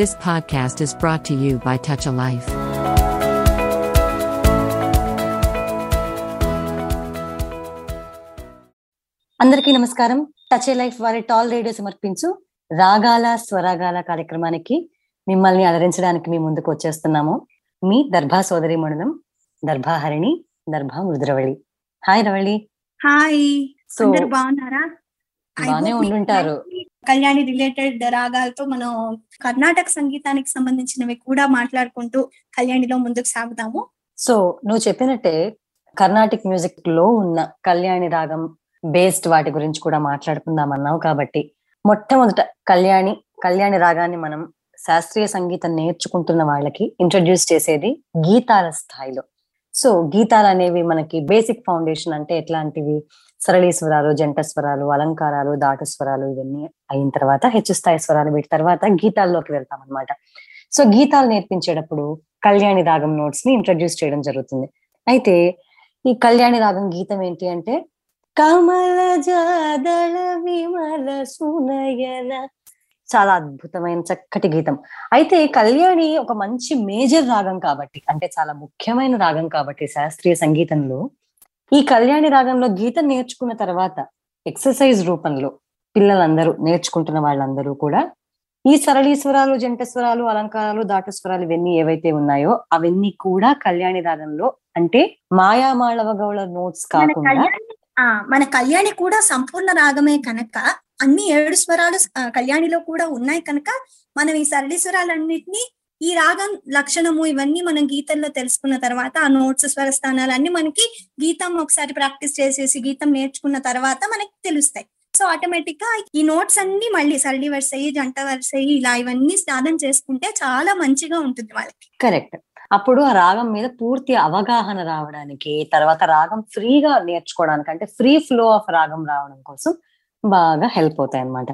This podcast is brought to you by Touch a Life. అందరికీ నమస్కారం. Touch a life వారి tall radio సమర్పించు రాగాల స్వరాగాల కార్యక్రమానికి మిమ్మల్ని అలరించడానికి మీ ముందుకు వచ్చేస్తున్నాము. మీ దర్భా సోదరి మండలం Darbha Harini Darbha Mriduravali. Hi Ravali. Hi so బాగున్నారా? బానే మీకు ఉండుంటారు. కళ్యాణి రిలేటెడ్ రాగాలతో మనం కర్ణాటక సంగీతానికి సంబంధించినవి కూడా మాట్లాడుకుంటూ కళ్యాణిలో ముందుకు సాగుతాము సో నువ్వు చెప్పినట్టే కర్ణాటిక్ మ్యూజిక్లో ఉన్న కళ్యాణి రాగం బేస్డ్ వాటి గురించి కూడా మాట్లాడుకుందాం అన్నావు కాబట్టి మొట్టమొదట కళ్యాణి కళ్యాణి రాగాన్ని మనం శాస్త్రీయ సంగీతం నేర్చుకుంటున్న వాళ్ళకి ఇంట్రడ్యూస్ చేసేది గీతాల స్థాయిలో. సో గీతాలు అనేవి మనకి బేసిక్ ఫౌండేషన్ అంటే ఎట్లాంటివి? సరళీ స్వరాలు జంట స్వరాలు అలంకారాలు దాటు స్వరాలు ఇవన్నీ అయిన తర్వాత హెచ్చు స్థాయి స్వరాలు వీటి తర్వాత గీతాల్లోకి వెళ్తాం అనమాట సో గీతాలు నేర్పించేటప్పుడు కళ్యాణి రాగం నోట్స్ని ఇంట్రడ్యూస్ చేయడం జరుగుతుంది. అయితే ఈ కళ్యాణి రాగం గీతం ఏంటి అంటే కమల జాదళ విమల సునయన చాలా అద్భుతమైన చక్కటి గీతం. అయితే కళ్యాణి ఒక మంచి మేజర్ రాగం కాబట్టి అంటే చాలా ముఖ్యమైన రాగం కాబట్టి శాస్త్రీయ సంగీతంలో ఈ కళ్యాణి రాగంలో గీతం నేర్చుకున్న తర్వాత ఎక్సర్సైజ్ రూపంలో పిల్లలందరూ నేర్చుకుంటున్న వాళ్ళందరూ కూడా ఈ సరళీ స్వరాలు జంట స్వరాలు అలంకారాలు దాటు స్వరాలు ఇవన్నీ ఏవైతే ఉన్నాయో అవన్నీ కూడా కళ్యాణి రాగంలో అంటే మాయామాళవ గౌళ నోట్స్ కాకుండా మన కళ్యాణి కూడా సంపూర్ణ రాగమే కనుక అన్ని ఏడు స్వరాలు కళ్యాణిలో కూడా ఉన్నాయి కనుక మనం ఈ సరళి స్వరాలన్నిటినీ ఈ రాగం లక్షణము ఇవన్నీ మనం గీతంలో తెలుసుకున్న తర్వాత ఆ నోట్స్ స్వర స్థానాలు అన్ని మనకి గీతం ఒకసారి ప్రాక్టీస్ చేసేసి గీతం నేర్చుకున్న తర్వాత మనకి తెలుస్తాయి. సో ఆటోమేటిక్గా ఈ నోట్స్ అన్ని మళ్ళీ సరళి వరుసయి జంట వరుసయి ఇలా ఇవన్నీ సాధన చేసుకుంటే చాలా మంచిగా ఉంటుంది వాళ్ళకి. కరెక్ట్. అప్పుడు ఆ రాగం మీద పూర్తి అవగాహన రావడానికి తర్వాత రాగం ఫ్రీగా నేర్చుకోవడానికి అంటే ఫ్రీ ఫ్లో ఆఫ్ రాగం రావడం కోసం బాగా హెల్ప్ అవుతాయి అన్నమాట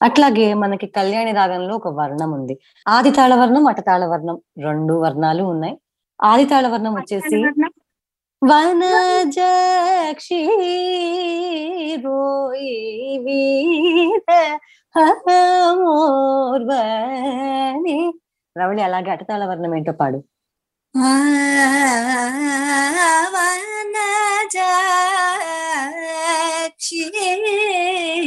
అట్లాగే మనకి కళ్యాణి రాగంలో ఒక వర్ణం ఉంది. ఆది తాళ వర్ణం అట తాళ వర్ణం రెండు వర్ణాలు ఉన్నాయి. ఆది తాళ వర్ణం వచ్చేసి వనజక్షి రోయి వీర హమోర్వని రవళి అలాగే అటతాళ వర్ణం ఏంటో పాడు. వనజాక్షి నిన్నే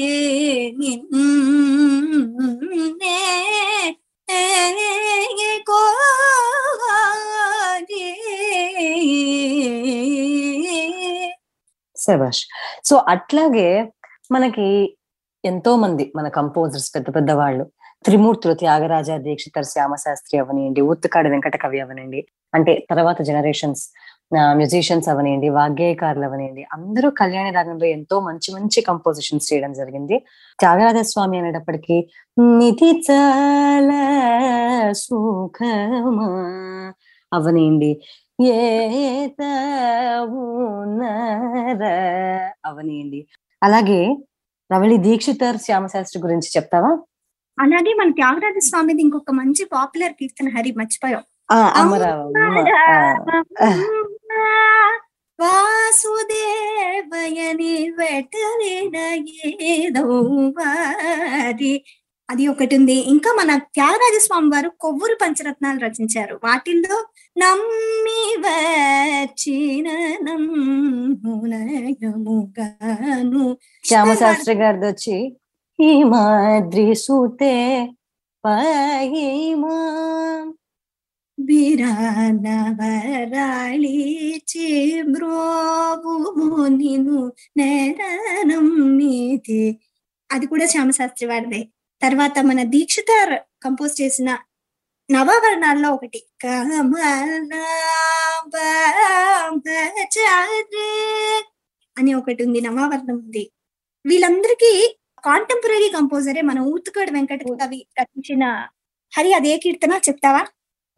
శభాష్. సో అట్లాగే మనకి ఎంతో మంది మన కంపోజర్స్ పెద్ద పెద్ద వాళ్ళు త్రిమూర్తులు త్యాగరాజ దీక్షితర్ శ్యామశాస్త్రి అవనియండి ఉత్తుకాడి వెంకట కవి అవనండి అంటే తర్వాత జనరేషన్స్ మ్యూజిషియన్స్ అవనియండి వాగ్గేయకారులు అవనియండి అందరూ కళ్యాణి రాగంలో ఎంతో మంచి మంచి కంపోజిషన్స్ చేయడం జరిగింది. త్యాగరాజ స్వామి అనేటప్పటికీ నిధి చాలా సుఖమా అవనియండి ఏత అవనియండి. అలాగే రవళి దీక్షితర్ శ్యామశాస్త్రి గురించి చెప్తావా? అలాగే మన త్యాగరాజ స్వామిది ఇంకొక మంచి పాపులర్ కీర్తన హరి మర్చిపోయాం. వాసుదేవయని వారి. అది ఒకటి ఉంది. ఇంకా మన త్యాగరాజ స్వామి వారు కొవ్వూరు పంచరత్నాలు రచించారు. వాటిల్లో నమ్మి వచ్చిన నమ్మునయముగాను శ్యామశాస్త్రి గారిది వచ్చి ఈ మాద్రి సూతే పైమా బిరానవరాళి చిబ్రోవు మీది అది కూడా శ్యామశాస్త్రి వారిదే. తర్వాత మన దీక్షితార్ కంపోజ్ చేసిన నవవర్ణాల్లో ఒకటి. కమలాభచారే అని ఒకటి ఉంది నవవర్ణం ఉంది. వీళ్ళందరికీ కాంటెంపరీ కంపోజరే మన ఊతుకాడు వెంకట కవి రచించిన హరి అదే కీర్తన చెప్తావా?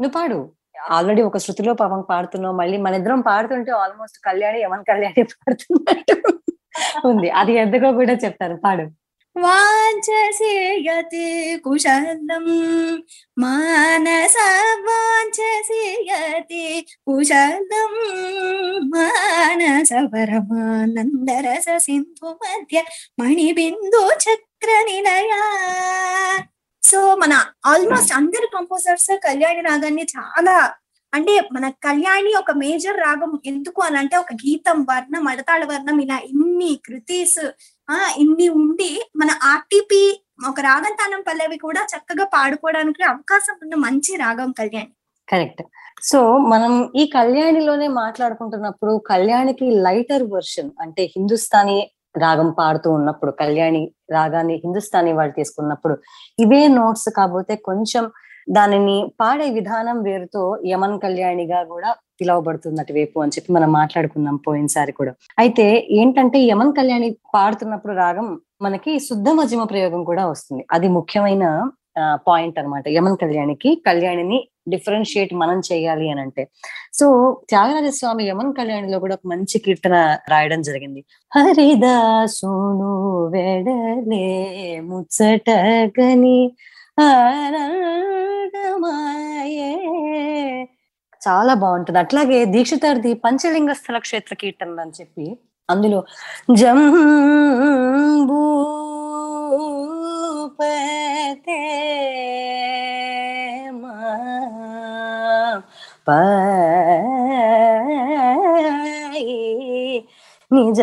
నువ్వు పాడు. ఆల్రెడీ ఒక శృతిలో పాపం పాడుతున్నావు. మళ్ళీ మన ఇద్దరం పాడుతుంటే ఆల్మోస్ట్ కళ్యాణి యమన్ కళ్యాణి పాడుతున్నట్టు ఉంది. అది ఎందుకో కూడా చెప్తారు. పాడు. వాంఛసేయతే కుశలం. మానస వాంఛసేయతే కుశలం. మానస పరమానందరస సింధు మధ్య మణిబిందు చక్ర నిలయ సో మన ఆల్మోస్ట్ అందరు కంపోజర్స్ కళ్యాణి రాగాన్ని చాలా అంటే మన కళ్యాణి ఒక మేజర్ రాగం. ఎందుకు అని అంటే ఒక గీతం వర్ణం అడతాళ వర్ణం ఇలా ఇన్ని కృతీస్ ఆ ఇన్ని ఉండి మన ఆర్టీపీ ఒక రాగం తానం పల్లవి కూడా చక్కగా పాడుకోవడానికి అవకాశం ఉన్న మంచి రాగం కళ్యాణి. కరెక్ట్. సో మనం ఈ కళ్యాణిలోనే మాట్లాడుకుంటున్నప్పుడు కళ్యాణికి లైటర్ వర్షన్ అంటే హిందుస్థానీ రాగం పాడుతూ ఉన్నప్పుడు కళ్యాణి రాగాన్ని హిందుస్థానీ వాళ్ళు తీసుకున్నప్పుడు ఇవే నోట్స్ కాకపోతే కొంచెం దానిని పాడే విధానం వేరుతో యమన్ కళ్యాణిగా కూడా పిలువబడుతుంది అటువైపు అని చెప్పి మనం మాట్లాడుకున్నాం పోయినసారి కూడా. అయితే ఏంటంటే యమన్ కళ్యాణి పాడుతున్నప్పుడు రాగం మనకి శుద్ధ మధ్యమ ప్రయోగం కూడా వస్తుంది. అది ముఖ్యమైన పాయింట్ అన్నమాట. యమన్ కళ్యాణికి కళ్యాణిని డిఫరెన్షియేట్ మనం చేయాలి అని అంటే. సో త్యాగరాజ స్వామి యమన్ కళ్యాణిలో కూడా ఒక మంచి కీర్తన రాయడం జరిగింది. హరిదాసును వెడలే ముచ్చటగని ఆనందమాయే చాలా బాగుంటుంది. అట్లాగే దీక్షితార్థి పంచలింగ స్థల క్షేత్ర కీర్తనలు అని చెప్పి అందులో జంబూ నిజ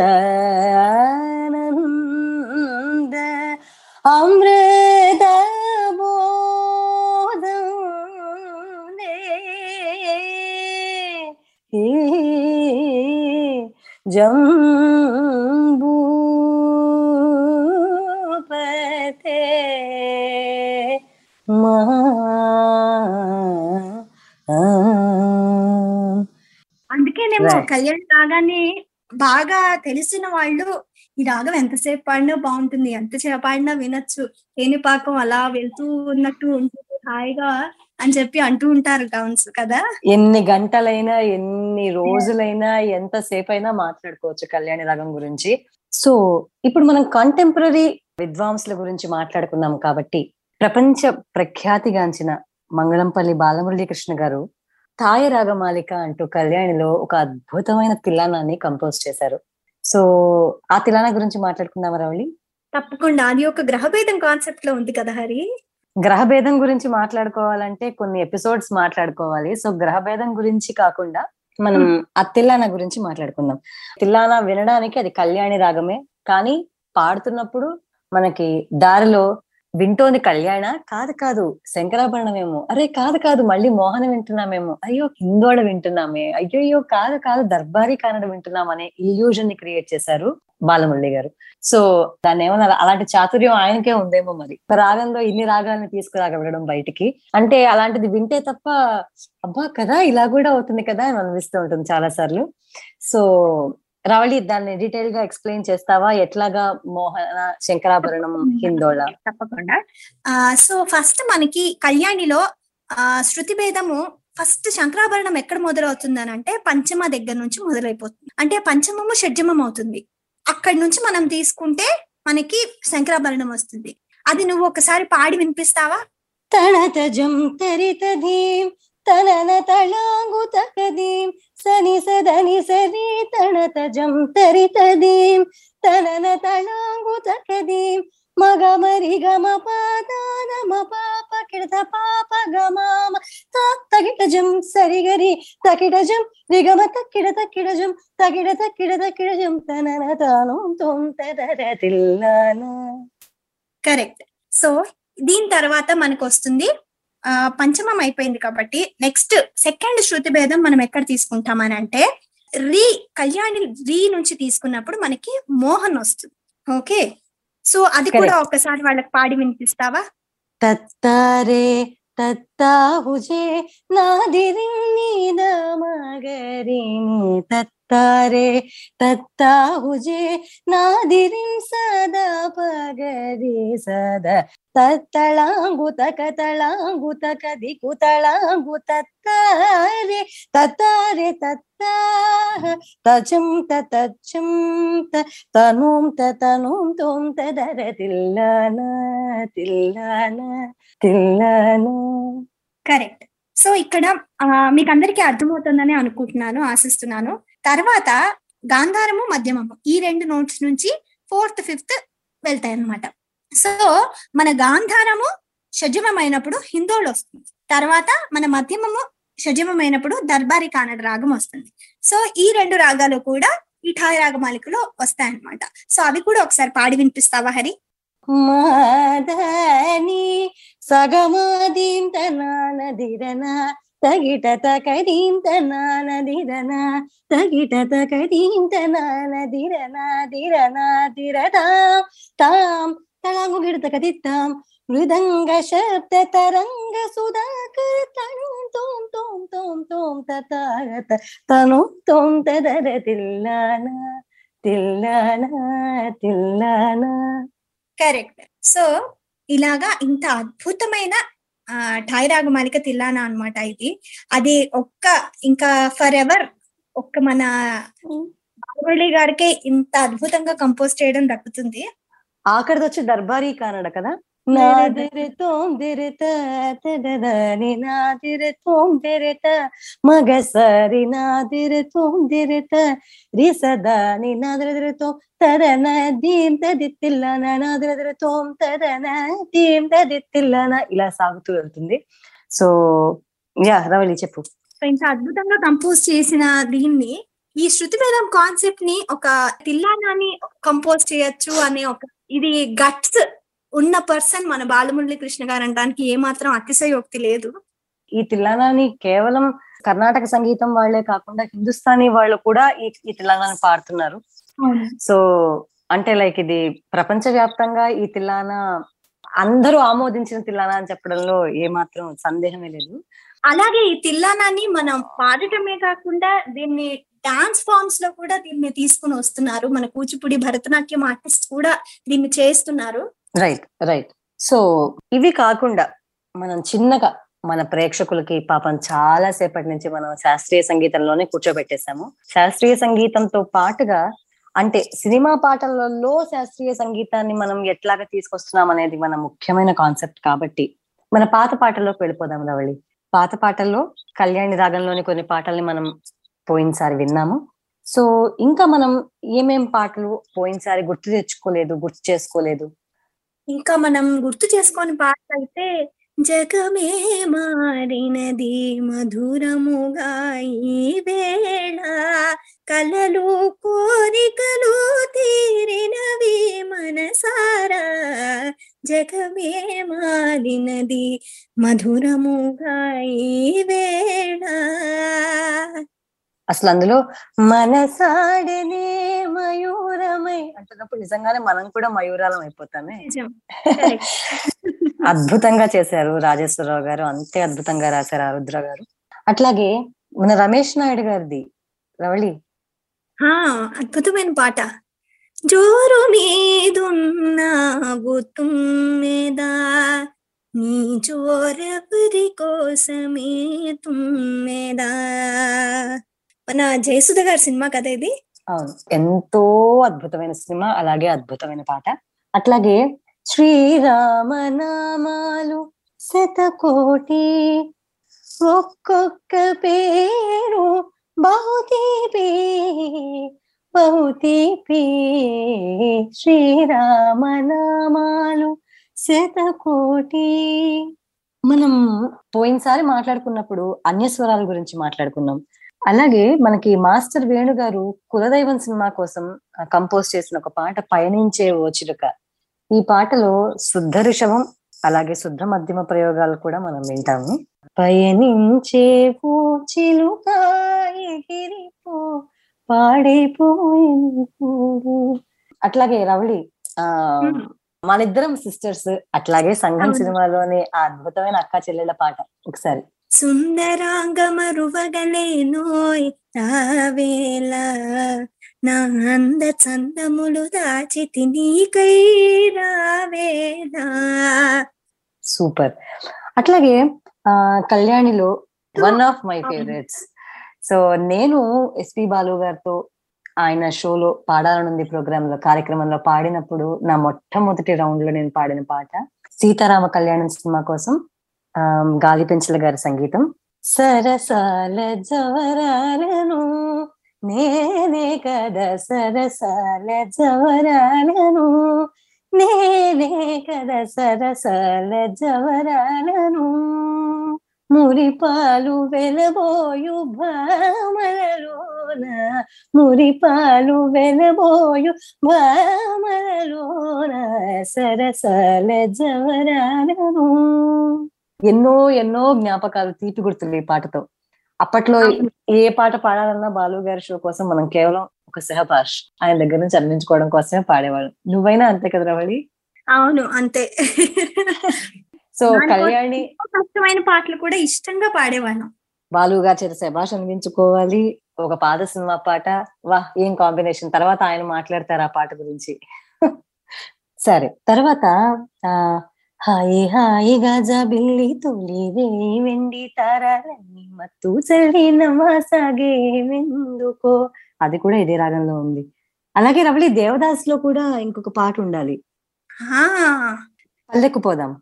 పతే మా అందుకేనేమో. కళ్యాణ్ రాగాన్ని బాగా తెలిసిన వాళ్ళు ఈ రాగం ఎంతసేపు పాడినా బాగుంటుంది ఎంతసేపు పాడినా వినొచ్చు తేనిపాకం అలా వెళ్తూ ఉన్నట్టు ఉంటుంది హాయిగా అని చెప్పి అంటూ ఉంటారు గౌన్స్ కదా? ఎన్ని గంటలైనా ఎన్ని రోజులైనా ఎంతసేపు అయినా మాట్లాడుకోవచ్చు కళ్యాణి రాగం గురించి. సో ఇప్పుడు మనం కంటెంపరీ విద్వాంసుల గురించి మాట్లాడుకున్నాం కాబట్టి ప్రపంచ ప్రఖ్యాతిగాంచిన మంగళంపల్లి బాలమురళీకృష్ణ గారు తాయ రాగమాలిక అంటూ కళ్యాణిలో ఒక అద్భుతమైన తిలానాన్ని కంపోజ్ చేశారు. సో ఆ తిలానా గురించి మాట్లాడుకుందామా రవళి? తప్పకుండా. అది ఒక గ్రహభేదం కాన్సెప్ట్లో ఉంది కదా హరి? గ్రహభేదం గురించి మాట్లాడుకోవాలంటే కొన్ని ఎపిసోడ్స్ మాట్లాడుకోవాలి. సో గ్రహభేదం గురించి కాకుండా మనం ఆ తిల్లానా గురించి మాట్లాడుకుందాం. తిల్లానా వినడానికి అది కళ్యాణి రాగమే. కానీ పాడుతున్నప్పుడు మనకి దారిలో వింటోంది కళ్యాణ? కాదు కాదు శంకరాభరణమేమో. అరే కాదు కాదు మళ్ళీ మోహన వింటున్నామేమో. అయ్యో హిందోడ వింటున్నామే. అయ్యో కాదు కాదు దర్బారీ కన్నడ వింటున్నామనే ఇల్యూజన్ని క్రియేట్ చేశారు బాలమురళి గారు. సో దాన్ని ఏమన్నా అలాంటి చాతుర్యం ఆయనకే ఉందేమో మరి. రాగంలో ఇన్ని రాగాలను తీసుకురాగలగడం బయటికి. అంటే అలాంటిది వింటే తప్ప అబ్బా కదా ఇలా కూడా అవుతుంది కదా అని అనిపిస్తూ ఉంటుంది చాలా సార్లు సో రవళి దాన్ని డీటెయిల్గా ఎక్స్ప్లెయిన్ చేస్తావా? ఎట్లాగా మోహన శంకరాభరణం హిందోళ తప్పకుండా. ఆ సో ఫస్ట్ మనకి కళ్యాణిలో ఆ శృతి భేదము ఫస్ట్ శంకరాభరణం ఎక్కడ మొదలవుతుంది అని అంటే పంచమ దగ్గర నుంచి మొదలైపోతుంది. అంటే పంచమము షడ్జమం అవుతుంది. అక్కడి నుంచి మనం తీసుకుంటే మనకి శంకరాభరణం వస్తుంది. అది నువ్వు ఒకసారి పాడి వినిపిస్తావా? తనన తళాంగు తకదీం సని సదని సరి తణతజం తరిత ధీం తనన తళాంగు తకదీం మగ మరి గమ పాదాన పాప కిడత పాప గమామ తగిటజం సరిగరి తకిటజం రిగమ తక్కిడ తక్కిడ జం తగిడ తక్కిడ జం తనన తాను తొం తదర కరెక్ట్. సో దీని తర్వాత మనకు వస్తుంది పంచమం అయిపోయింది కాబట్టి నెక్స్ట్ సెకండ్ శృతి భేదం మనం ఎక్కడ తీసుకుంటామని అంటే రీ కళ్యాణి రీ నుంచి తీసుకున్నప్పుడు మనకి మోహన్ వస్తుంది. ఓకే? సో అది కూడా. ఒకసారి వాళ్ళకి పాడి వినిపిస్తావా? తత్తారే తత్తాహుజే నాదిరిన్నీద మగరిని తత్తారే. తారే తత్తాహుజే నాదిరిం సదా పగరి సదా. తత్తళాంగు తక తళాంగు తక దికు తళాంగు తత్తారే తత్తారే తత్తాహ తచం తచ్చం తనూం తనూం తోం తదర తిల్లాన తిల్లాన తిల్లాన. కరెక్ట్. సో ఇక్కడ ఆ, మీకు అందరికీ అర్థమవుతుందని అనుకుంటున్నాను ఆశిస్తున్నాను. తర్వాత గాంధారము మధ్యమము ఈ రెండు నోట్స్ నుంచి ఫోర్త్ ఫిఫ్త్ వెళ్తాయి అన్నమాట సో మన గాంధారము షజమమైనప్పుడు హిందోళ వస్తుంది. తర్వాత మన మధ్యమము షజమమైనప్పుడు దర్బారి కానడ రాగం వస్తుంది. సో ఈ రెండు రాగాలు కూడా ఈ ఠాయ్ రాగమాలికలో వస్తాయన్నమాట. సో అవి కూడా ఒకసారి పాడి వినిపిస్తావా హరి? మాదని సగమాదింత నానదిరనా తగిట తకదీంత నానదిరన తగిట తకదీంత నానదిరన దిరన? దిరదాం తాం. తళంగు గిడత కదిత్తాం మృదంగ శబ్ద తరంగ సుధాకర తను తోం తోం తోం తోం తతాగత తను తోం తదర తిల్లానా? తిల్లానా? తిల్లానా? కరెక్ట్. సో ఇలాగా ఇంత అద్భుతమైన ఠాయ్ రాగమాలిక తిల్లానా అన్నమాట ఇది. అది ఒక్క ఇంకా ఫర్ ఎవర్ ఒక్క మన బాలమురళి గారికే ఇంత అద్భుతంగా కంపోజ్ చేయడం దక్కుతుంది. ఆఖరిది వచ్చి దర్బారీ కానడ కదా? నాదిరి తోందిరిత నాదిరి తోందిరిత మగసరి నాదిరి తోందిరిత రిసదాని నాదిరి తోం తదన దీం తదిత్తిల్లన నాదిరి తోం తదన దీం తదిత్తిల్లన ఇలా సాగుతూ వెళ్తుంది. సో యా రవళి చెప్పు. సో ఇంత అద్భుతంగా కంపోజ్ చేసిన దీన్ని ఈ శృతి వేదం కాన్సెప్ట్ని ఒక తిల్లానాని కంపోజ్ చేయొచ్చు అనే ఒక ఇది గట్స్ ఉన్న పర్సన్ మన బాలమురళి కృష్ణ గారు అనడానికి ఏమాత్రం అతిశయోక్తి లేదు. ఈ తిల్లానాని కేవలం కర్ణాటక సంగీతం వాళ్ళే కాకుండా హిందుస్థానీ వాళ్ళు కూడా ఈ ఈ తిల్లానాని పాడుతున్నారు. సో అంటే లైక్ ఇది ప్రపంచ వ్యాప్తంగా ఈ తిల్లానా అందరూ ఆమోదించిన తిల్లానా అని చెప్పడంలో ఏమాత్రం సందేహమే లేదు. అలాగే ఈ తిల్లానాన్ని మనం పాడటమే కాకుండా దీన్ని డాన్స్ ఫార్మ్స్లో కూడా దీన్ని తీసుకుని వస్తున్నారు. మన కూచిపూడి భరతనాట్యం ఆర్టిస్ట్ కూడా దీన్ని చేస్తున్నారు రైట్ రైట్ సో ఇవి కాకుండా మనం చిన్నగా మన ప్రేక్షకులకి పాపం చాలా సేపటి నుంచి మనం శాస్త్రీయ సంగీతంలోనే కూర్చోబెట్టేశాము. శాస్త్రీయ సంగీతంతో పాటుగా అంటే సినిమా పాటలలో శాస్త్రీయ సంగీతాన్ని మనం ఎట్లాగా తీసుకొస్తున్నాం అనేది మన ముఖ్యమైన కాన్సెప్ట్ కాబట్టి మన పాత పాటల్లోకి వెళ్ళిపోదాం రవళి పాత పాటల్లో కళ్యాణి రాగంలోని కొన్ని పాటల్ని మనం పోయినసారి విన్నాము. సో ఇంకా మనం ఏమేం పాటలు పోయినసారి గుర్తు తెచ్చుకోలేదు గుర్తు చేసుకోలేదు? ఇంకా మనం గుర్తు చేసుకొని పాటైతే జగమే మారినది మధురముగా ఈ వేళ. కలలు కోరికలు తీరినవి మనసారా. జగమే మారినది మధురముగా ఈ వేళ. అసలు అందులో మనసాడనే మయూరమై అంటున్నప్పుడు నిజంగానే మనం కూడా మయూరాలం అయిపోతామే. అద్భుతంగా చేశారు రాజేశ్వరరావు గారు. అంతే అద్భుతంగా రాశారు ఆరుద్ర గారు. అట్లాగే మన రమేష్ నాయుడు గారిది రవళి. అద్భుతమైన పాట. జోరు మీదున్న నీ జోరెవరి కోసమే తుమ్మెదా మన జయసుధ గారి సినిమా కదా ఇది. అవును. ఎంతో అద్భుతమైన సినిమా అలాగే అద్భుతమైన పాట. అట్లాగే శ్రీరామ నామాలు శతకోటి ఒక్కొక్క పేరు బహుతీపి బహుతీపి. శ్రీరామ నామాలు శతకోటి. మనం పోయినసారి మాట్లాడుకున్నప్పుడు అన్యస్వరాల గురించి మాట్లాడుకున్నాం. అలాగే మనకి మాస్టర్ వేణు గారు కులదైవం సినిమా కోసం కంపోజ్ చేసిన ఒక పాట పయనించే ఓ చిలుక ఈ పాటలో శుద్ధ ఋషభం అలాగే శుద్ధ మధ్యమ ప్రయోగాలు కూడా మనం వింటాము పయనించే ఓ చిలుక ఎగిరిపో పాడిపోయింది అట్లాగే రవళి ఆ. మనిద్దరం సిస్టర్స్ అట్లాగే సంఘం. సినిమాలోని ఆ అద్భుతమైన అక్క చెల్లెళ్ళ పాట ఒకసారి సుందరాంగమరువగలేనోయ్ రావేళ నా అంద చందములు దాచితి నీకై రావేళ సూపర్. అట్లాగే ఆ కళ్యాణిలో one of my favourites. So నేను ఎస్పి బాలు గారితో ఆయన షోలో పాడాలనుంది ప్రోగ్రామ్లో కార్యక్రమంలో పాడినప్పుడు నా మొట్టమొదటి రౌండ్లో నేను పాడిన పాట సీతారామ కళ్యాణం సినిమా కోసం గాలి పెంచల గారి సంగీతం. సరసాల జవరాలను నేనే కదా సరసాల జవరాలను నేనే కదా సరసాల జవరాలను మురిపాలు వెలబోయు భామలలోన మురిపాలు వెలబోయు భామలలోన సరసాల జవరాలను ఎన్నో ఎన్నో జ్ఞాపకాలు తీపి గుర్తులు ఈ పాటతో. అప్పట్లో ఏ పాట పాడాలన్నా బాలు గారి షో కోసం మనం కేవలం ఒక సహపాష్ ఆయన దగ్గర నుంచి అందించుకోవడం కోసమే పాడేవాళ్ళం. నువ్వైనా అంతే కదా రవళి? అవును అంతే. సో కళ్యాణి కష్టమైన పాటలు కూడా ఇష్టంగా పాడేవాళ్ళం. బాలు గారి చేత శభాష్ అనిపించుకోవాలి ఒక పాత సినిమా పాట. వా ఏం కాంబినేషన్? తర్వాత ఆయన మాట్లాడతారు ఆ పాట గురించి. సరే తర్వాత హాయి హాయిగా జాబిల్లి తొలి రేయి వెండి తారాలన్నీ మత్తు చల్లిన మాసాగే ఎందుకో అది కూడా ఇదే రాగంలో ఉంది. అలాగే రవళి దేవదాస్లో కూడా ఇంకొక పాట ఉండాలి. ఆ. పల్లెక్కుపోదాం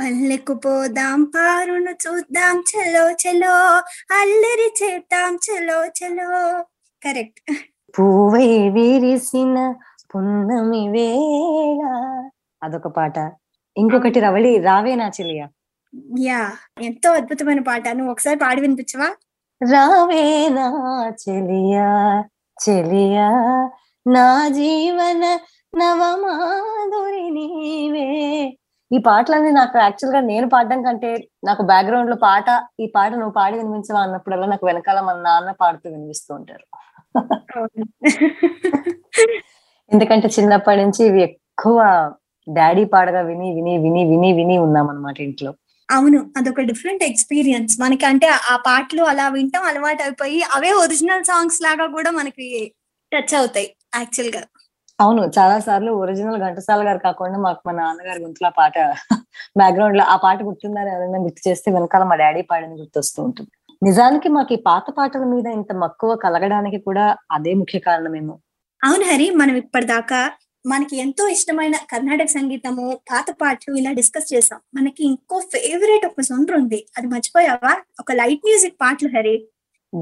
పల్లెకు పోదాం పారును చూద్దాం చలో చలో అల్లరి చేద్దాం చలో చలో. కరెక్ట్. పువ్వై విరిసిన పున్నమి వేళ. అదొక పాట. ఇంకొకటి రవళి రావే నా చెలియా. యా ఎంతో అద్భుతమైన పాట. నువ్వు ఒకసారి పాడి వినిపించవా? రావే నా చెలియా చెలియా నా జీవన నవమాధురి నీవే. ఈ పాటలన్నీ నాకు యాక్చువల్గా నేను పాడడం కంటే నాకు బ్యాక్గ్రౌండ్లో పాట ఈ పాట నువ్వు పాడి వినిపించవా అన్నప్పుడల్లా నాకు వెనకాల మన నాన్న పాడుతూ వినిపిస్తూ ఉంటారు. ఎందుకంటే చిన్నప్పటి నుంచి ఇవి ఎక్కువ డాడీ పాడగా విని విని విని విని విని ఉన్నాం అనమాట ఇంట్లో. అవును అదొక డిఫరెంట్ ఎక్స్పీరియన్స్ మనకి అంటే ఆ పాటలు అలా వింటాం అలవాటు అయిపోయి అవే ఒరిజినల్ సాంగ్స్ లాగా కూడా మనకి టచ్ అవుతాయి యాక్చువల్గా. అవును చాలా సార్లు ఒరిజినల్ ఘంటసాల గారు కాకుండా మాకు మా నాన్నగారి గొంతులో పాట బ్యాక్గ్రౌండ్లో ఆ పాట గుర్తుందని ఎవరైనా గుర్తు చేస్తే వెనకాల మా డాడీ పాడింది గుర్తొస్తూ ఉంటుంది. నిజానికి మాకు ఈ పాత పాటల మీద ఇంత మక్కువ కలగడానికి కూడా అదే ముఖ్య కారణమేమో. అవును హరి మనం ఇప్పటిదాకా మనకి ఎంతో ఇష్టమైన కర్ణాటక సంగీతము పాత పాటలు ఇలా డిస్కస్ చేసాం. మనకి ఇంకో ఫేవరెట్ ఒక సొంత ఉంది. అది మర్చిపోయావా? ఒక లైట్ మ్యూజిక్ పాటలు హరి.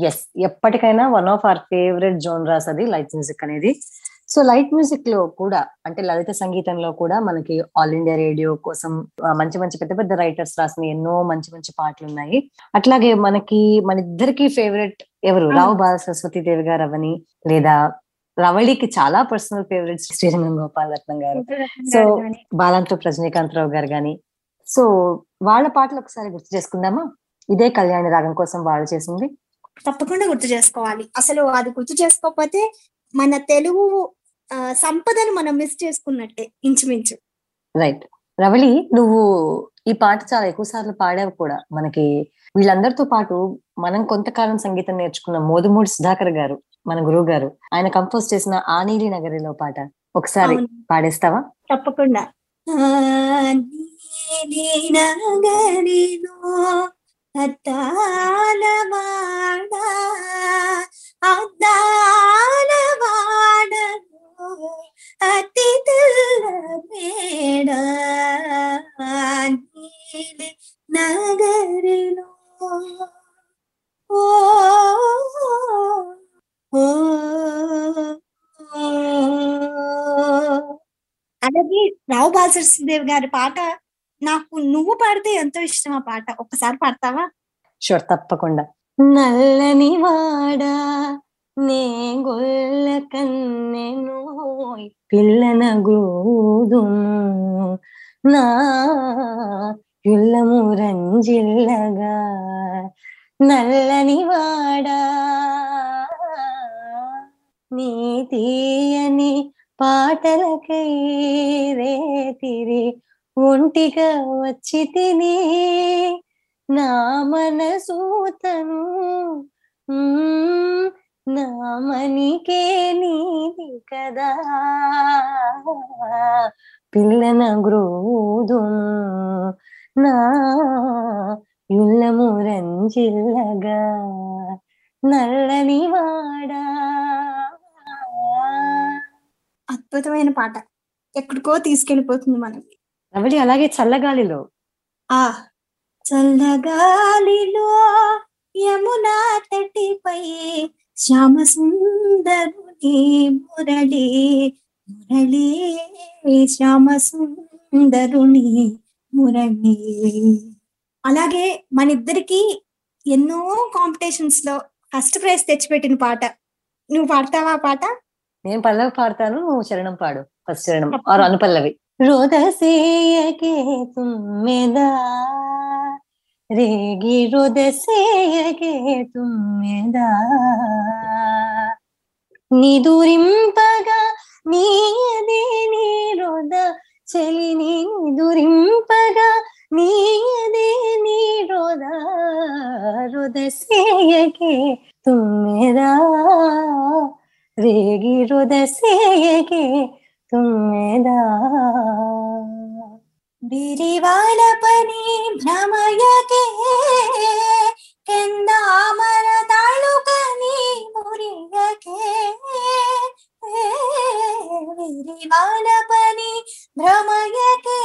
ఎస్ ఎప్పటికైనా one of our favourite genres అది లైట్ మ్యూజిక్ అనేది. సో లైట్ మ్యూజిక్లో కూడా అంటే లలిత సంగీతంలో కూడా మనకి ఆల్ ఇండియా రేడియో కోసం మంచి మంచి పెద్ద పెద్ద రైటర్స్ రాసిన ఎన్నో మంచి మంచి పాటలు ఉన్నాయి. అట్లాగే మనకి మన ఇద్దరికి ఫేవరెట్ ఎవరు? రావు బాల సరస్వతి దేవి గారు అవని లేదా రవళికి చాలా పర్సనల్ ఫేవరెట్ శ్రీరంగం గోపాల్ రత్నం గారు సో బాలాంతో రజనీకాంత్ రావు గారు గాని. సో వాళ్ళ పాటలు ఒకసారి గుర్తు చేసుకుందామా? ఇదే కళ్యాణి రాగం కోసం వాళ్ళు చేసింది. తప్పకుండా గుర్తు చేసుకోవాలి. అసలు అది గుర్తు చేసుకోకపోతే మన తెలుగు సంపదను మనం మిస్ చేసుకున్నట్టే ఇంచుమించు. రైట్ రవళి నువ్వు ఈ పాట చాలా ఎక్కువ సార్లు పాడావు కూడా. మనకి వీళ్ళందరితో పాటు మనం కొంతకాలం సంగీతం నేర్చుకున్న మోదుమూడి సుధాకర్ గారు మన గురువు గారు. ఆయన కంపోజ్ చేసిన ఆనీలి నగరిలో పాట ఒకసారి. పాడేస్తావా? తప్పకుండా. నగరిలో అతి మేడ నగరిలో. ఓ అలాగే రావు బాలసరస్వదేవి గారి పాట నాకు నువ్వు పాడితే ఎంతో ఇష్టం ఆ పాట. ఒక్కసారి పాడతావా? షూర్ తప్పకుండా. నల్లని వాడా నే గొల్ల కన్నెను పిల్లన గూదును నా పిల్లము రంజిల్లగా. నల్లని వాడా నీ తీయని పాటలకై రేతిరి ఒంటిగా వచ్చి తిని నా మనసూతను నామనికే నీది కదా. పిల్లన గ్రోదును నా యుల్లము రంజిల్లగా నల్లని వాడా. అద్భుతమైన పాట. ఎక్కడికో తీసుకెళ్ళిపోతుంది మనకి రవళి అలాగే చల్లగాలిలో. ఆ చల్లగాలిలో యమునా తటిపై శ్యామ సుందరుని మురళి మురళీ శ్యామ సుందరుని మురళి. అలాగే మన ఇద్దరికి ఎన్నో కాంపిటీషన్స్లో ఫస్ట్ ప్రైజ్ తెచ్చిపెట్టిన పాట. నువ్వు పాడతావా పాట? నేను పల్లవి పాడతాను నువ్వు చరణం పాడు. ఫస్ట్ చరణం ఆరు అనుపల్లవి. రుదసేయకే తుమ్మెదా. రేగి రుదసేయకే తుమ్మెదా. నిదురింపగా నీయదే నీ రుద. చెలిని నిదురింపగా నీయదే నీ రుద. రుదసేయకే తుమ్మెదా. ರೇಗಿ ಹೃದಯಕ್ಕೆ ತುಮ್ಮೆದಾ ಬಿರಿವಾಲ ಪನಿ ಭ್ರಮಯಕೆ ಕೆಂದಾಮರ ತಾಳುಕನಿ ಮುರಿಯಕೆ ಬಿರಿವಾಲ ಪನಿ ಭ್ರಮಯಕೆ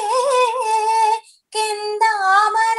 ಕೆಂದಾಮರ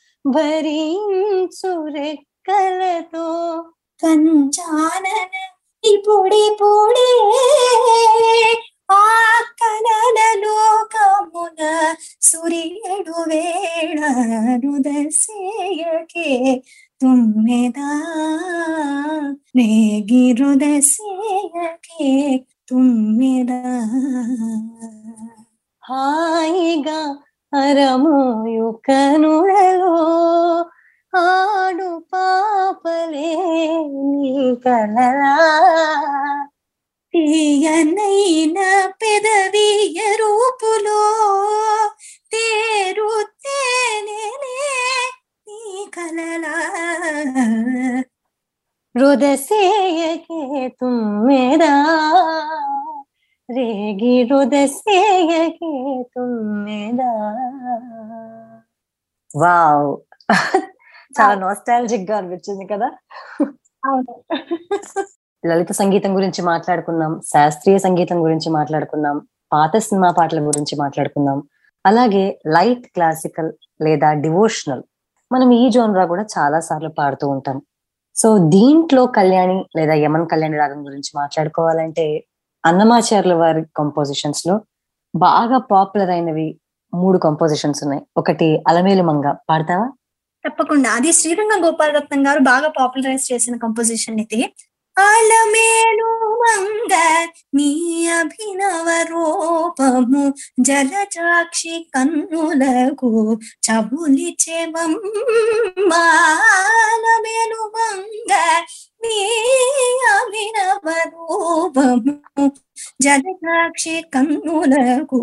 భరించు రెక్కలతో కంచానన పొడి పొడి ఆ కలల లోకమున సూర్యుడు వేళ హృదసేయకే తుమ్మెదా రేగి హృదసేయకే తుమ్మెదా హాయిగా అరమోయు కనుడలో ఆడు పాపలే నీ కలలా. తీయనైన పెదవియ రూపులో తేరుతేనే నీ కలలా. హృదసేయకే తుమ్మెదా రేగి హృదసేయకే తుమ్మెదా వావ్. చాలా నాస్టాలజిక్గా అనిపించింది కదా. లలిత సంగీతం గురించి మాట్లాడుకున్నాం శాస్త్రీయ సంగీతం గురించి మాట్లాడుకున్నాం పాత సినిమా పాటల గురించి మాట్లాడుకున్నాం అలాగే లైట్ క్లాసికల్ లేదా డివోషనల్ మనం ఈ జోన్రా కూడా చాలా సార్లు పాడుతూ ఉంటాం. సో దీంట్లో కళ్యాణి లేదా యమన్ కళ్యాణి రాగం గురించి మాట్లాడుకోవాలంటే అన్నమాచార్యుల వారి కంపోజిషన్స్లో బాగా పాపులర్ అయినవి మూడు కంపోజిషన్స్ ఉన్నాయి. ఒకటి అలమేలు మంగ. పాడతావా? తప్పకుండా. అది శ్రీరంగ గోపాలరత్నం గారు బాగా పాపులరైజ్ చేసిన కంపోజిషన్ ఇది. అలమేలు మంగ నీ అభినవ రూపము జలచాక్షి కన్నులకు చబులిచెవమ్మేలు మంగ నీ అభినవ రూపము జలచాక్షి కన్నులకు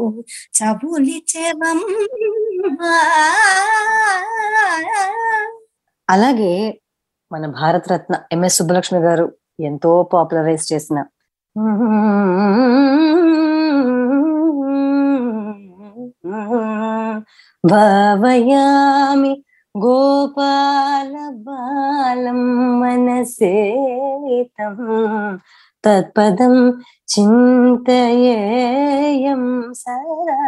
చబులిచెవమ్మా అలాగే మన భారతరత్న ఎంఎస్ సుబ్బలక్ష్మి గారు ఎంతో పాపులరైజ్ చేసిన. భావయామి గోపాల బాలం మనసేతం తత్పదం చింతయేయం సదా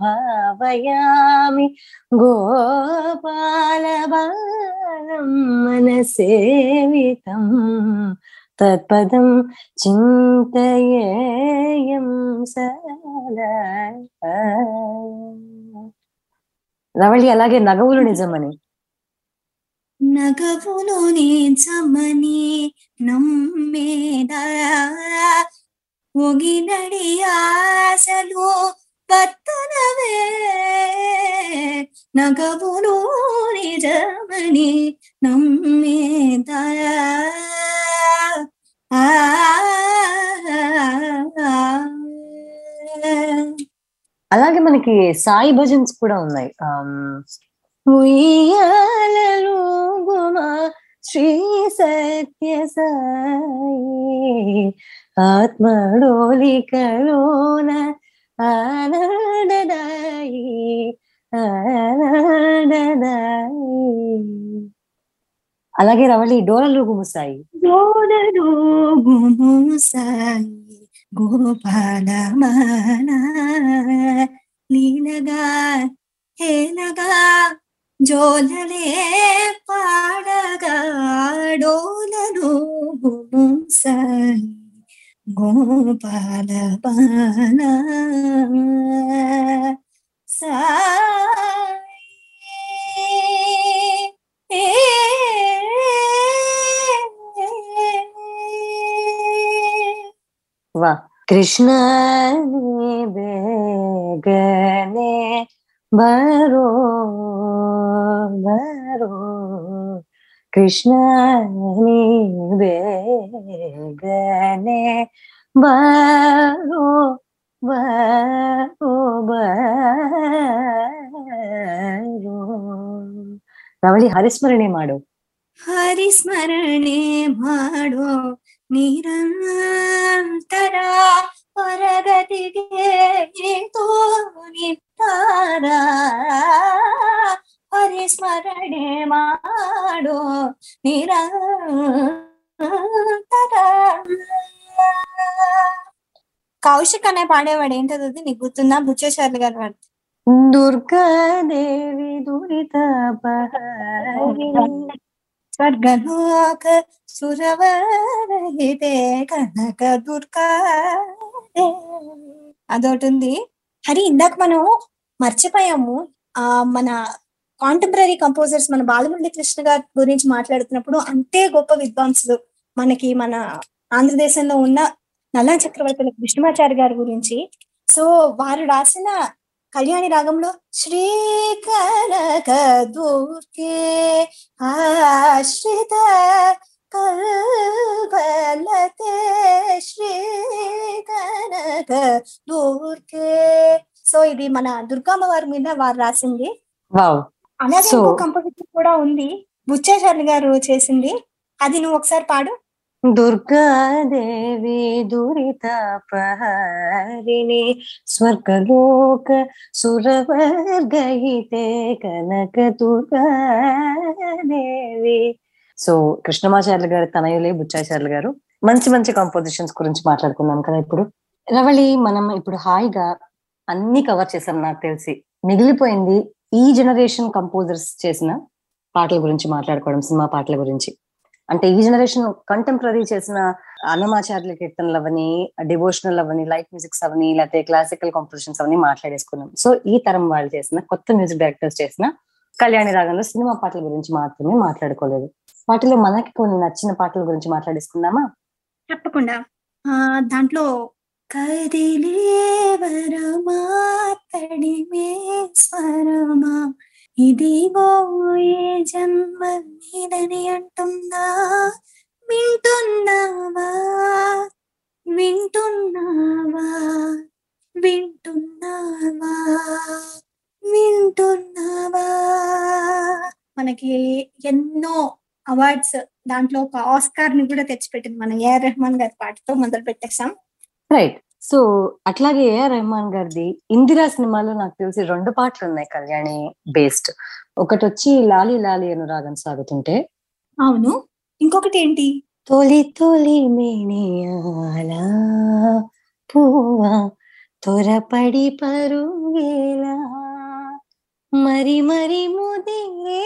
భావయామి గోపాల బాలం మనసేవితం తత్పదం చింతయేయం సదా రవళి అలాగే నగవులు నిజమని? నగవులు నిజమని నమ్మేదా ఒగినడి ఆశలు పత్తనవే. నగవును నిజమని నమ్మేదా అలాగే మనకి సాయి భజన్స్ కూడా ఉన్నాయి. ఆమ్, శ్రీ సత్య సాయి ఆత్మడోలికలోన ఆనందదాయి ఆనందదాయి అలాగే రవళి డోలలు సాయి. గోదరు గుముసాయి గోపాల మన లీలగా హేలగా జోలలే పాడగా డోలరు గుముసాయి గోపాల బాల ವಾ. ಕೃಷ್ಣ ಬೇಗನೆ ಬರೋ ಬರೋ. ಕೃಷ್ಣ ಬೇಗನೆ ಬರೋ ಬರೋ ಬರೋ. ನಾವಲ್ಲಿ ಹರಿಸ್ಮರಣೆ ಮಾಡು. ಹರಿಸ್ಮರಣೆ ಮಾಡೋ. ನಿರಂತರ ಹೊರಗತಿಗೆ ತೋರಿತಾರ ಹರಿಸ್ಮರಣೆ ಮಾಡೋ నిరంతర కౌశిక్ అనే పాడేవాడు ఏంటది అది నీకు గుర్తుందా బుచ్చేశ్వర్లు గారు వాడు దుర్గాదేవి దురిత స్వర్గలోక సురవరహితే కనక దుర్గా అదొకటి ఉంది హరి ఇందాక మనం మర్చిపోయాము. ఆ మన కాంటెంపరీ కంపోజర్స్ మన బాలమురళి కృష్ణ గారి గురించి మాట్లాడుతున్నప్పుడు అంతే గొప్ప విద్వాంసులు మనకి మన ఆంధ్రదేశంలో ఉన్న నల్లా చక్రవర్తుల కృష్ణమాచారి గారి గురించి. సో వారు రాసిన కళ్యాణి రాగంలో శ్రీకరక దూర్కే ఆశ్రిత కల్పలతే శ్రీకరక దూర్కే సో ఇది మన దుర్గమ్మ వారి మీద వారు రాసింది. అలాగే ఇంకో కంపోజిషన్ కూడా ఉంది. బుచ్చాచార్య గారు చేసింది. అది నువ్వు ఒకసారి పాడు. దుర్గాదేవి దురిత ప్రహారిణి స్వర్గలోక సురవర్గయితే కనక దుర్గాదేవి. సో కృష్ణమాచార్యులు గారు తనయులే బుచ్చాచార్యులు గారు మంచి మంచి కంపోజిషన్స్ గురించి మాట్లాడుకున్నాం కదా ఇప్పుడు. రవళి మనం ఇప్పుడు హాయిగా అన్ని కవర్ చేసాం నాకు తెలిసి. మిగిలిపోయింది ఈ జనరేషన్ కంపోజర్స్ చేసిన పాటల గురించి మాట్లాడుకోవడం సినిమా పాటల గురించి. అంటే ఈ జనరేషన్ కంటెంపరీ చేసిన అన్నమాచార్యుల కీర్తనలు అవని డివోషనల్ అవని లైట్ మ్యూజిక్స్ అవని లేకపోతే క్లాసికల్ కాంపోజిషన్స్ అవని మాట్లాడేసుకున్నాం. సో ఈ తరం వాళ్ళు చేసిన కొత్త మ్యూజిక్ డైరెక్టర్స్ చేసిన కళ్యాణి రాగంలో సినిమా పాటల గురించి మాత్రమే మాట్లాడుకోలేదు. వాటిలో మనకి కొన్ని నచ్చిన పాటల గురించి మాట్లాడేసుకుందామా? తప్పకుండా. దాంట్లో దాంట్లో కదిలేవరమా తడిమే స్వరమా ఇదిగో ఏ జన్మ నీదని అంటుందా? వింటున్నావా? వింటున్నావా? వింటున్నావా? వింటున్నావా? మనకి ఎన్నో అవార్డ్స్ దాంట్లో ఒక ఆస్కార్ని కూడా తెచ్చిపెట్టింది మన ఏఆర్ రెహమాన్ గారి పాటతో మొదలు పెట్టేసాం రైట్. సో అట్లాగే ఏఆర్ రెహమాన్ గారిది ఇందిరా సినిమాలో నాకు తెలిసి రెండు పాటలు ఉన్నాయి కళ్యాణి బేస్డ్. ఒకటి వచ్చి లాలి లాలి అనురాగం సాగుతుంటే. అవును. ఇంకొకటి ఏంటి? తొలి తొలి మేనియాలా పువ్వా త్వరపడి పరుగేలా మరి మరి ముదిరే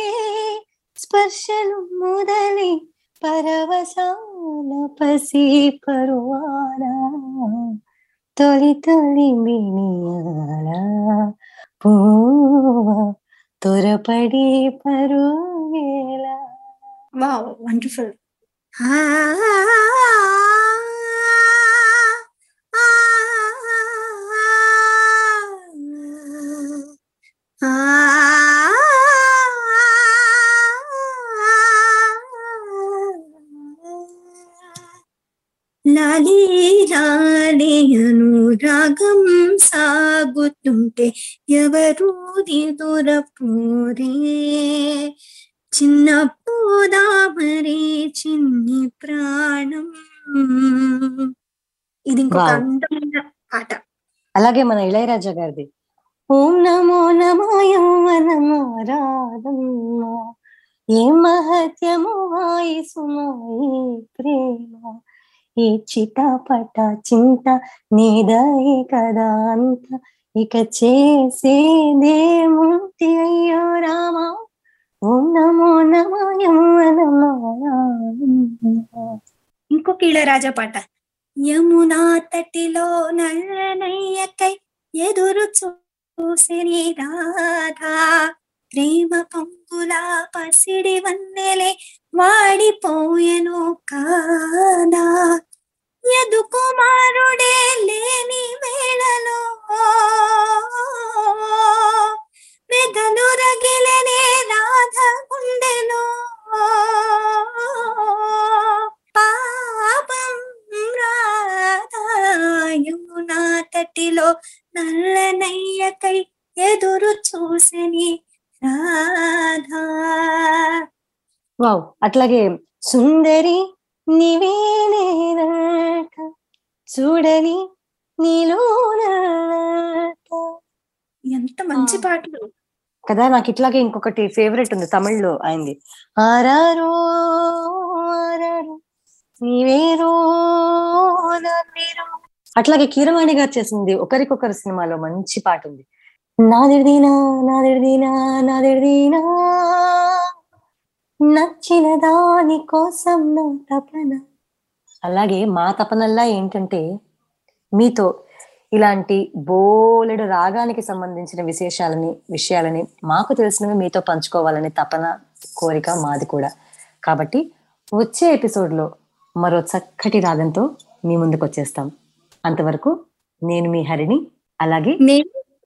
స్పర్శలు మొదలి పరవశాల పసి పరువానా. తొలి తొలి మేనియాలా పువ్వా త్వరపడి పరుగేలా. Wow wonderful. అనురాగం సాగుతుంటే ఎవరు దిదురపూరే చిన్న పోదామరే చిన్ని ప్రాణం. ఇది ఇంకొక. అందమైన పాట. అలాగే మన ఇళయరాజా గారిది. ఓం నమో నమో రాధమ్మ. ఏ మహత్యము వాయి సుమాయి ప్రేమ. ఈ చిటపట చింత నీదయే కదా అంత. ఇక చేసేదేముంది అయ్యో రామా. ఓం నమో నమో నమో ఇంకొక ఇళరాజా పాట యమునా తటిలో నల్లనయ్యకై ఎదురు చూసిని రాధా ప్రేమ పంపుల పసిడి వన్నెలే వాడిపోయెను కాదా? యదు కుమారుడే లేని వేళలో మెదలు రగిలనే రాధ గుండెలో పాపం రాధాయు నా తటిలో నల్లనయ్యకై ఎదురు చూసని వావ్ అట్లాగే సుందరి నీవేనేనట చూడని నీలోనట ఎంత మంచి. పాటలు. కదా నాకు ఇట్లాగే ఇంకొకటి ఫేవరెట్ ఉంది తమిళ్ళో అయింది ఆరారో ఆరారో నీవేరో. అట్లాగే కీరవాణి గారు చేసింది ఒకరికొకరు సినిమాలో మంచి పాట ఉంది. నాదిర్దీనా నాదిర్దీనా నాదిర్దీనా నచ్చిన దాని కోసం నా తపన. అలాగే మా తపనల్లా ఏంటంటే మీతో ఇలాంటి బోలెడు రాగానికి సంబంధించిన విశేషాలని విషయాలని మాకు తెలిసినవి మీతో పంచుకోవాలని తపన కోరిక మాది కూడా. కాబట్టి వచ్చే ఎపిసోడ్లో మరో చక్కటి రాగంతో మీ ముందుకు వచ్చేస్తాం అంతవరకు నేను మీ హరిని అలాగే నేను